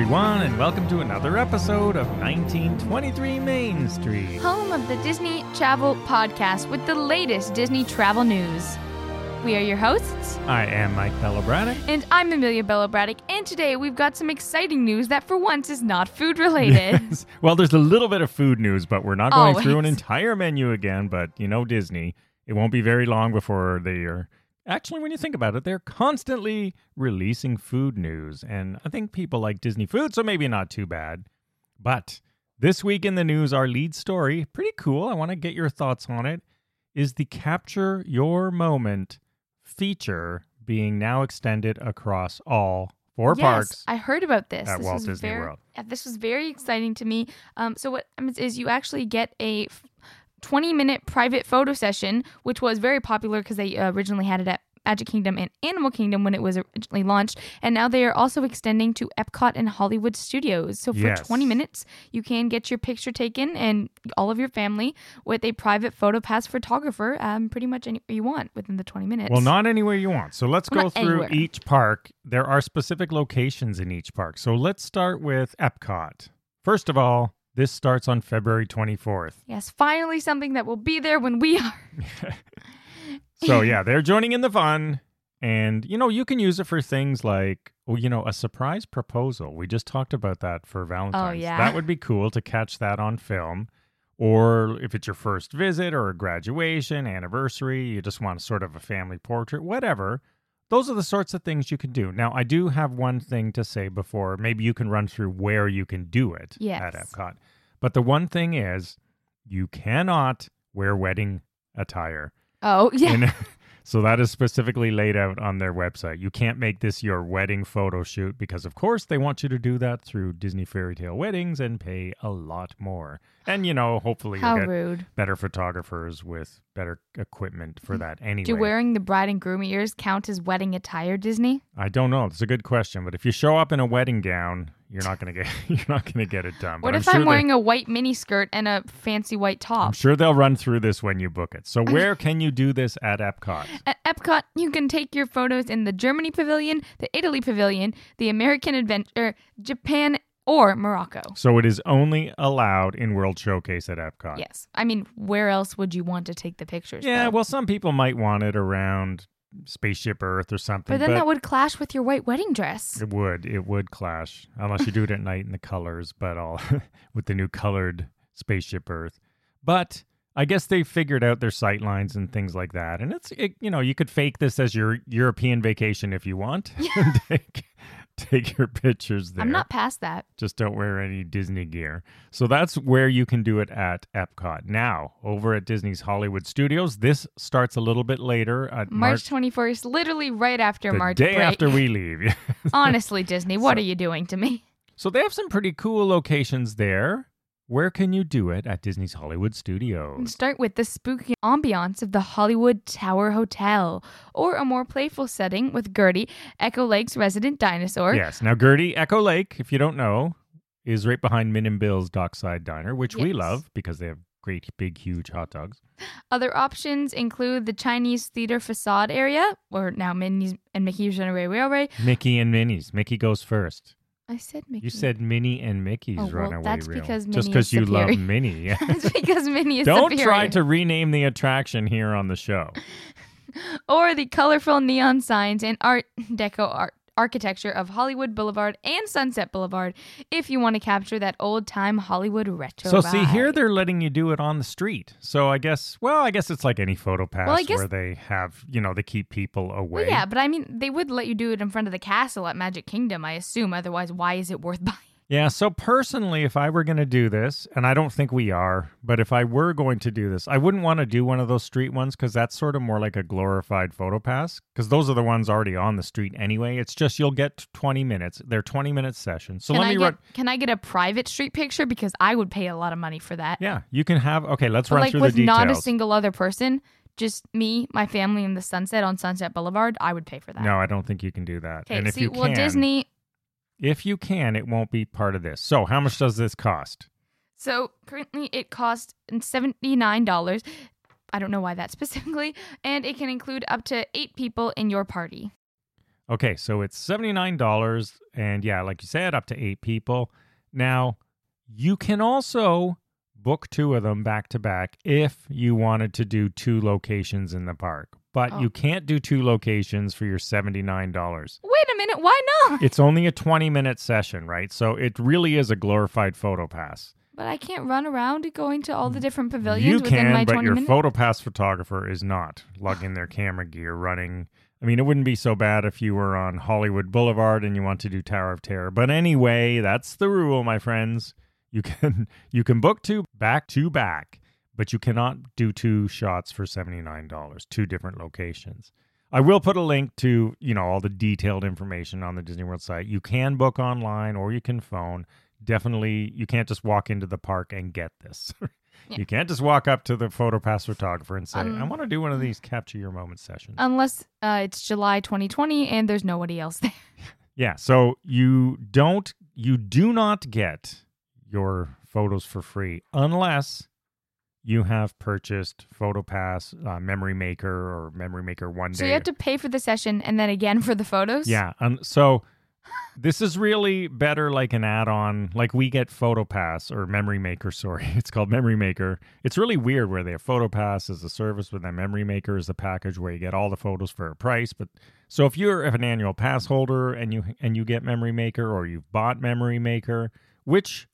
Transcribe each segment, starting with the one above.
Everyone, and welcome to another episode of 1923 Main Street. home of the Disney Travel Podcast with the latest Disney travel news. We are your hosts, I am Mike Bello Braddock. and I'm Amelia Bello Braddock, and today we've got some exciting news that for once is not food related. Yes. Well, there's a little bit of food news, but we're not going through an entire menu again. But you know, Disney, it won't be very long before they are. Actually, when you think about it, they're constantly releasing food news. And I think people like Disney food, so maybe not too bad. But this week in the news, our lead story, pretty cool. I want to get your thoughts on it, is the Capture Your Moment feature being now extended across all four yes, parks. I heard about this. at this Walt Disney very, World. This was very exciting to me. Um, so what happens is you actually get a f- 20 minute private photo session, which was very popular because they uh, originally had it at Magic Kingdom and Animal Kingdom when it was originally launched, and now they are also extending to Epcot and Hollywood Studios. So for Yes. 20 minutes, you can get your picture taken and all of your family with a private photo pass photographer, um, pretty much anywhere you want within the 20 minutes. Well, not anywhere you want. So let's Well, go through anywhere. each park. There are specific locations in each park. So let's start with Epcot. First of all, this starts on February 24th. Yes, finally something that will be there when we are. So yeah, they're joining in the fun. And, you know, you can use it for things like, well, you know, a surprise proposal. We just talked about that for Valentine's. Oh, yeah. That would be cool to catch that on film. Or if it's your first visit or a graduation, anniversary, you just want sort of a family portrait, whatever. Those are the sorts of things you can do. Now, I do have one thing to say before. Maybe you can run through where you can do it Yes. at Epcot. But the one thing is, you cannot wear wedding attire. Oh, yeah. And so that is specifically laid out on their website. You can't make this your wedding photo shoot because, of course, they want you to do that through Disney Fairy Tale Weddings and pay a lot more. And, you know, hopefully How you'll get rude. better photographers with better equipment for mm. that anyway. Do wearing the bride and groom ears count as wedding attire, Disney? I don't know. It's a good question, but if you show up in a wedding gown, you're not gonna get you're not gonna get it done. What but if I'm, I'm sure they- wearing a white mini skirt and a fancy white top? I'm top? sure they'll run through this when you book it. So where can you do this at Epcot? At Epcot, you can take your photos in the Germany Pavilion, the Italy Pavilion, the American Adventure, er, Japan, or Morocco. So it is only allowed in World Showcase at Epcot. Yes. I mean, where else would you want to take the pictures? Yeah, though? well, some people might want it around Spaceship Earth or something. but then that would clash with your white wedding dress. it would it would clash unless you do it at night in the colors, but all with the new colored Spaceship Earth. But I guess they figured out their sight lines and things like that, and it's it, you know you could fake this as your European vacation if you want. and take your pictures there. I'm not past that. Just don't wear any Disney gear. So that's where you can do it at Epcot. Now, over at Disney's Hollywood Studios, this starts a little bit later at March March, 21st, literally right after the March day break. after we leave. Honestly, Disney, what So- are you doing to me? so they have some pretty cool locations there. Where can you do it at Disney's Hollywood Studios? start with the spooky ambiance of the Hollywood Tower Hotel, or a more playful setting with Gertie, Echo Lake's resident dinosaur. Yes. Now, Gertie Echo Lake, if you don't know, is right behind Min and Bill's Dockside Diner, which we love because they have great, big, huge hot dogs. Other options include the Chinese Theater facade area, or now Minnie's and Mickey's Runaway Railway. Mickey and Minnie's. Mickey goes first. I said Mickey. You said Minnie and Mickey's Oh, well, Runaway that's Rail. because Just because you love. Minnie. That's because Minnie is Don't superior. try to rename the attraction here on the show. Or the colorful neon signs and Art Deco art. Architecture of Hollywood Boulevard and Sunset Boulevard, if you want to capture that old time Hollywood retro. So see here they're letting you do it on the street. So I guess well, I guess it's like any photo pass Well, guess- where they have, you know, they keep people away. Well, yeah, but I mean, they would let you do it in front of the castle at Magic Kingdom, I assume. Otherwise, why is it worth buying? Yeah, so personally, if I were going to do this, and I don't think we are, but if I were going to do this, I wouldn't want to do one of those street ones because that's sort of more like a glorified photo pass because those are the ones already on the street anyway. It's just you'll get 20 minutes. They're 20 minute sessions. So can let I me get run. can I get a private street picture because I would pay a lot of money for that. Yeah, you can have. Okay, let's but run like through with the details. not a single other person, just me, my family, and the sunset on Sunset Boulevard, I would pay for that. no, I don't think you can do that. Okay, and if see, you well, can, Disney. If you can, it won't be part of this. So, how much does this cost? So currently, it costs seventy nine dollars. I don't know why that specifically, and it can include up to eight people in your party. Okay, so it's $79 and yeah, like you said up to 8 people. Now, you can also book two of them back to back if you wanted to do two locations in the park. But Oh. you can't do two locations for your $79. Wait a minute, why not? It's only a 20 minute session, right? So it really is a glorified photo pass. But I can't run around going to all the different pavilions you within can, my but 20 your minutes. photo pass photographer is not lugging their camera gear, running. I mean, it wouldn't be so bad if you were on Hollywood Boulevard and you want to do Tower of Terror. But anyway, that's the rule, my friends. You can you can book two back to back, but you cannot do two shots for seventy nine dollars, two different locations. I will put a link to you know all the detailed information on the Disney World site. You can book online or you can phone. Definitely, you can't just walk into the park and get this. Yeah. You can't just walk up to the photo pass photographer and say, Um, "I want to do one of these capture your moment sessions." Unless uh, it's July 2020 and there's nobody else there. Yeah, so you don't you do not get your photos for free unless you have purchased PhotoPass, uh, Memory Maker, or Memory Maker one Day. So you have to pay for the session and then again for the photos? yeah, um, so this is really better like an add-on. Like we get PhotoPass or Memory Maker. Sorry, it's called Memory Maker. It's really weird where they have PhotoPass as a service, but then Memory Maker is the package where you get all the photos for a price. But so if you're an annual pass holder and you and you get Memory Maker or you've bought Memory Maker, which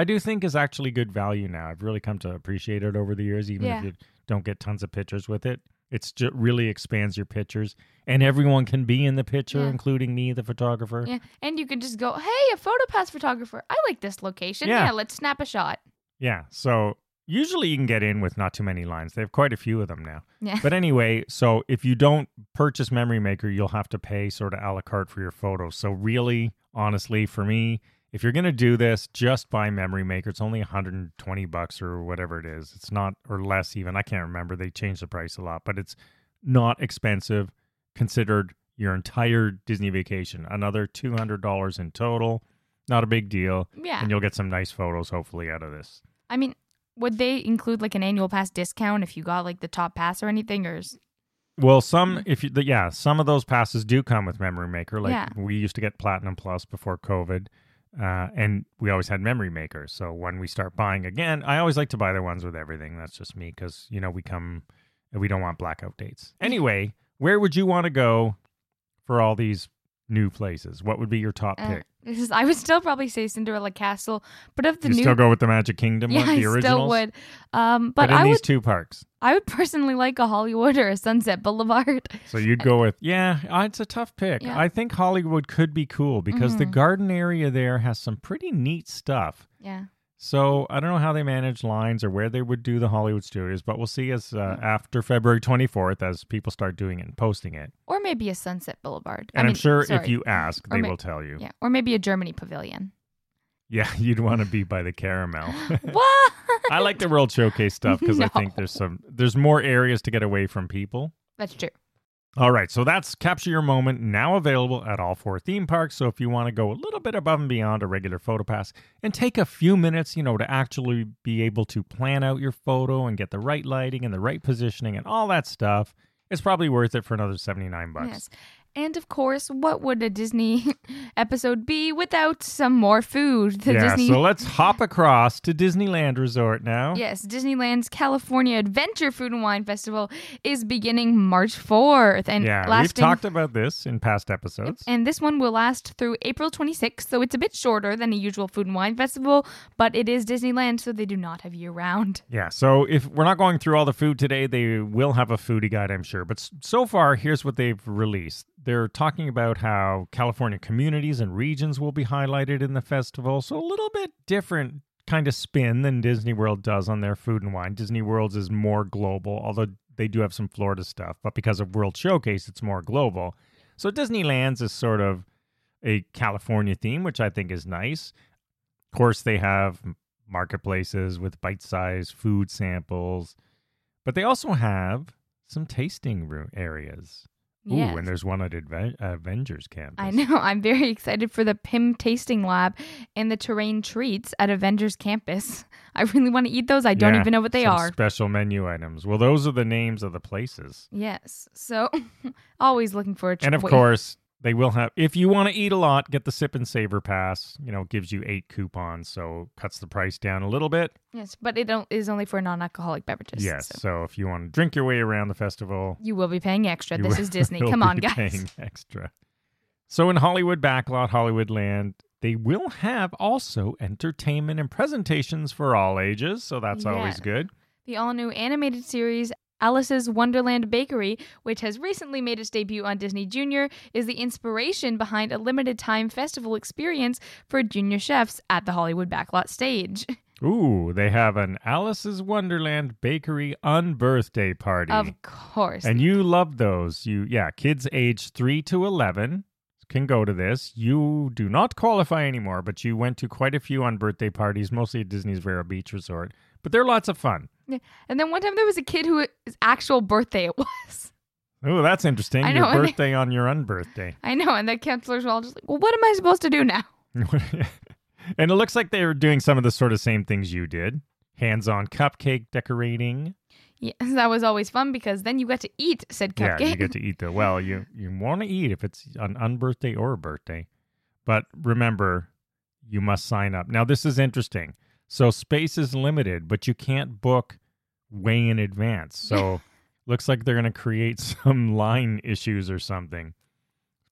I do think is actually good value now. I've really come to appreciate it over the years, even Yeah. if you don't get tons of pictures with it. It's just really expands your pictures, and everyone can be in the picture, Yeah. including me, the photographer. Yeah. And you could just go, hey, a PhotoPass photographer. I like this location. Yeah. Yeah. let's snap a shot. Yeah. So usually you can get in with not too many lines. They have quite a few of them now. Yeah. But anyway, so if you don't purchase Memory Maker, you'll have to pay sort of a la carte for your photos. So really, honestly, for me, if you're gonna do this, just buy Memory Maker. It's only 120 bucks or whatever it is. It's not or less even. I can't remember. They changed the price a lot, but it's not expensive considered your entire Disney vacation. Another $200 in total. Not a big deal. Yeah. And you'll get some nice photos hopefully out of this. I mean, would they include like an annual pass discount if you got like the top pass or anything? Or is... Well, some mm. if you the, yeah, some of those passes do come with Memory Maker. Like Yeah. we used to get Platinum Plus before COVID, uh, and we always had Memory makers. So when we start buying again, I always like to buy the ones with everything. That's just me because you know we come, we don't want blackout dates. Anyway, where would you want to go for all these new places? What would be your top Uh, pick? this is, I would still probably say Cinderella Castle, but of the new. you new, still go with the Magic Kingdom yeah, one, the I originals. still would. Um, but, but in I these would, two parks, I would personally like a Hollywood or a Sunset Boulevard. so you'd go with yeah. uh, It's a tough pick. Yeah. I think Hollywood could be cool because the Mhm. garden area there has some pretty neat stuff. Yeah. So I don't know how they manage lines or where they would do the Hollywood studios, but we'll see as uh, after February 24th as people start doing it and posting it. Or maybe a Sunset Boulevard. And I I'm mean, sure if you ask, Or they will tell you. Yeah. Or maybe a Germany pavilion. Yeah, you'd want to be by the caramel. what? I like the World Showcase stuff because I think there's some there's more areas to get away from people. That's true. All right, so that's Capture Your Moment now available at all four theme parks. So if you want to go a little bit above and beyond a regular photo pass and take a few minutes, you know, to actually be able to plan out your photo and get the right lighting and the right positioning and all that stuff, it's probably worth it for another 79 bucks. Yes. And of course, what would a Disney episode be without some more food? The yeah, Disney so let's hop across to Disneyland Resort now. Yes, Disneyland's California Adventure Food and Wine Festival is beginning March 4th and Yeah, we've talked about this in past episodes. and this one will last through April 26th, so it's a bit shorter than a usual food and wine festival, but it is Disneyland, so they do not have year round. Yeah, so if we're not going through all the food today, they will have a foodie guide, I'm sure. But so far, here's what they've released. They're talking about how California communities and regions will be highlighted in the festival. So a little bit different kind of spin than Disney World does on their food and wine. Disney World's is more global, although they do have some Florida stuff, but because of World Showcase, it's more global. So Disneyland's is sort of a California theme, which I think is nice. Of course, they have marketplaces with bite-sized food samples, but they also have some tasting room areas. Ooh, and there's one at Adve- Avengers Campus. I know. I'm very excited for the Pym tasting lab and the Terran Treats at Avengers Campus. I really want to eat those. I don't Yeah, even know what they are. Special menu items. Well, those are the names of the places. Yes. So always looking for a And of course, they will have if you want to eat a lot, get the sip and savor pass. You know, it gives you eight coupons, so cuts the price down a little bit. Yes, but it is only for non-alcoholic beverages. yes. so So if you want to drink your way around the festival, you will be paying extra. This will- is Disney. Come on, be guys. Paying extra. So in Hollywood Backlot, Hollywood Land, they will have also entertainment and presentations for all ages, so that's always good. The all-new animated series Alice's Wonderland Bakery, which has recently made its debut on Disney Junior, is the inspiration behind a limited time festival experience for junior chefs at the Hollywood Backlot stage. Ooh, they have an Alice's Wonderland Bakery unbirthday party. Of course. And you love those. You yeah, kids age 3 to 11 can go to this. You do not qualify anymore, but you went to quite a few on birthday parties, mostly at Disney's Vero Beach Resort. But they're lots of fun. Yeah. and then one time there was a kid whose actual birthday it was. Oh, that's interesting. I Your know, they- birthday on your unbirthday. I know, and the counselors were all just like, well, what am I supposed to do now? and it looks like they were doing some of the sort of same things you did. Hands-on cupcake decorating. Yes, that was always fun because then you got to eat said cupcake. Yeah, you get to eat the well. You you want to eat if it's an unbirthday or a birthday, but remember, you must sign up. Now this is interesting. So space is limited, but you can't book way in advance. So looks like they're going to create some line issues or something.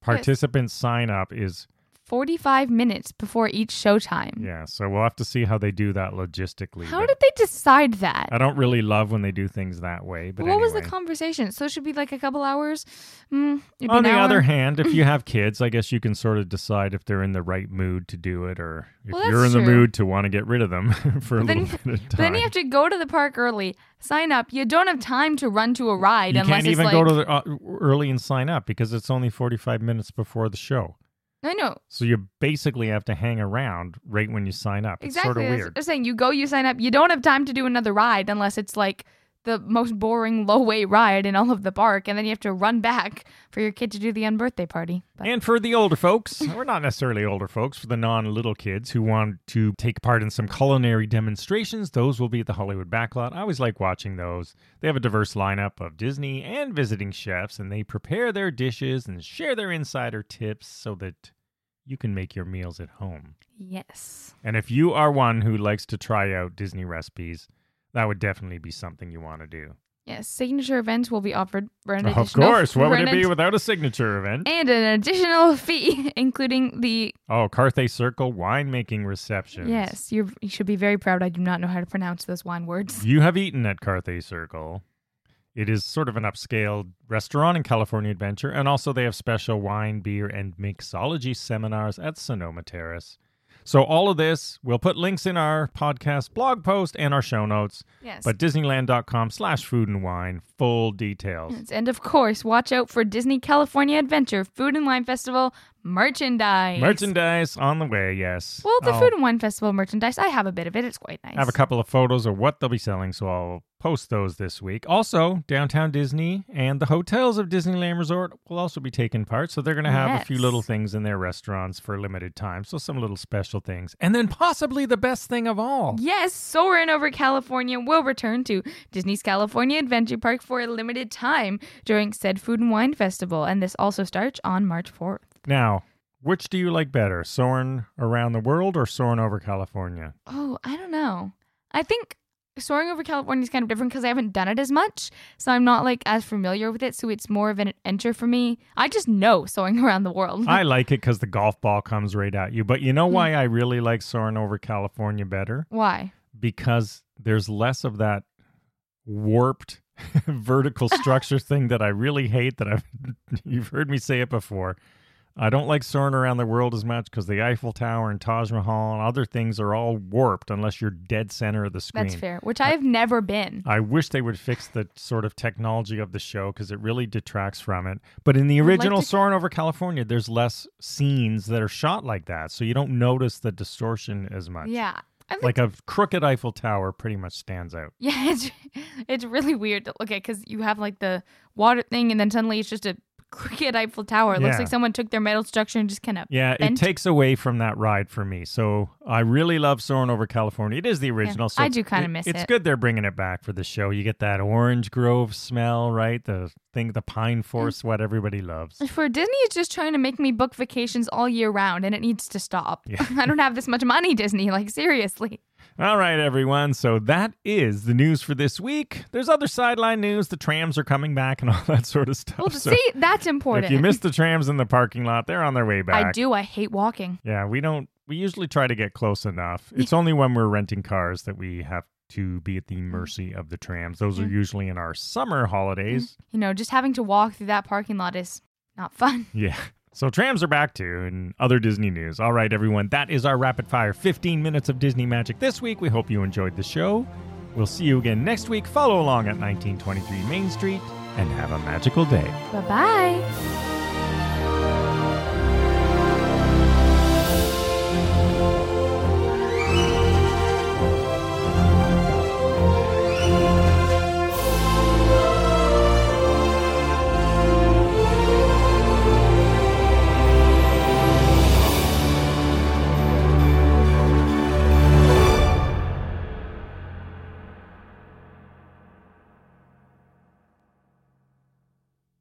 Participant sign up is 45 minutes before each showtime. yeah. So we'll have to see how they do that logistically. How did they decide that? I don't really love when they do things that way. But what was the conversation? So it should be like a couple hours. Mm, On the hour. other hand, if you have kids, I guess you can sort of decide if they're in the right mood to do it, or if Well, you're in that's the mood to want to get rid of them for a But then- little bit of time. Then you have to go to the park early, sign up. You don't have time to run to a ride unless You unless can't even like go to the, uh, early and sign up because it's only 45 minutes before the show. I know So you basically have to hang around right when you sign up. It's exactly. sort of weird. I'm saying you go, you sign up. You don't have time to do another ride unless it's like the most boring low weight ride in all of the park, and then you have to run back for your kid to do the unbirthday party. But And for the older folks, we're not necessarily older folks, for the non little kids who want to take part in some culinary demonstrations, those will be at the Hollywood Backlot. I always like watching those. They have a diverse lineup of Disney and visiting chefs, and they prepare their dishes and share their insider tips so that you can make your meals at home. yes, And if you are one who likes to try out Disney recipes, that would definitely be something you want to do. yes, signature events will be offered for an Of course, what would it be without a signature event? and an additional fee, including the Oh, Carthay Circle winemaking reception. yes. You're, you should be very proud. I do not know how to pronounce those wine words. You have eaten at Carthay Circle. It is sort of an upscale restaurant in California Adventure, and also they have special wine, beer, and mixology seminars at Sonoma Terrace. So all of this, we'll put links in our podcast blog post and our show notes, Yes. but disneyland.com slash food and wine, full details. Yes, And of course, watch out for Disney California Adventure Food and Wine Festival merchandise. Merchandise on the way, yes. Well, the I'll Food and Wine Festival merchandise, I have a bit of it. It's quite nice. I have a couple of photos of what they'll be selling, so I'll post those this week. Also, Downtown Disney and the hotels of Disneyland Resort will also be taking part, so they're going to have a few little things in their restaurants for a limited time, so some little special things. And then possibly the best thing of all. Yes, Soarin' over California will return to Disney's California Adventure Park for a limited time during said Food and Wine Festival, and this also starts on March 4th. Now, which do you like better, soaring around the world or soaring over California? Oh, I don't know. I think soaring over California is kind of different because I haven't done it as much, so I'm not like as familiar with it. So it's more of an adventure for me. I just know soaring around the world. I like it because the golf ball comes right at you, but you know why mm. I really like soaring over California better? Why? because there's less of that warped vertical structure thing that I really hate that I've you've heard me say it before. I don't like soaring around the world as much because the Eiffel Tower and Taj Mahal and other things are all warped unless you're dead center of the screen. That's fair. Which I have never been. I wish they would fix the sort of technology of the show because it really detracts from it. But in the I'd like original to- Soaring Over California, there's less scenes that are shot like that, so you don't notice the distortion as much. Yeah. Like a crooked Eiffel Tower pretty much stands out. Yeah, it's it's really weird to look at because you have like the water thing, and then suddenly it's just a crooked Eiffel Tower. It looks like someone took their metal structure and just kind of Yeah, it takes away from that ride for me. So I really love soaring over California. It is the original. so I do kinda miss It's it. It's good they're bringing it back for the show. You get that orange grove smell, right? The thing, the pine Mm. forest, what everybody loves. For Disney, it's just trying to make me book vacations all year round, and it needs to stop. Yeah. I don't have this much money, Disney. Like seriously. All right, everyone. So that is the news for this week. There's other sideline news. The trams are coming back and all that sort of stuff. Well, So see, that's important. if you missed the trams in the parking lot, they're on their way back. I do. I hate walking. Yeah, we don't. We usually try to get close enough. It's only when we're renting cars that we have to be at the mm-hmm. mercy of the trams. Those are mm-hmm. usually in our summer mm-hmm. holidays. You know, just having to walk through that parking lot is not fun. Yeah. So trams are back too, and other Disney news. All right, everyone, that is our rapid fire 15 minutes of Disney magic this week. We hope you enjoyed the show. We'll see you again next week. Follow along at 1923 Main Street and have a magical day. Bye bye.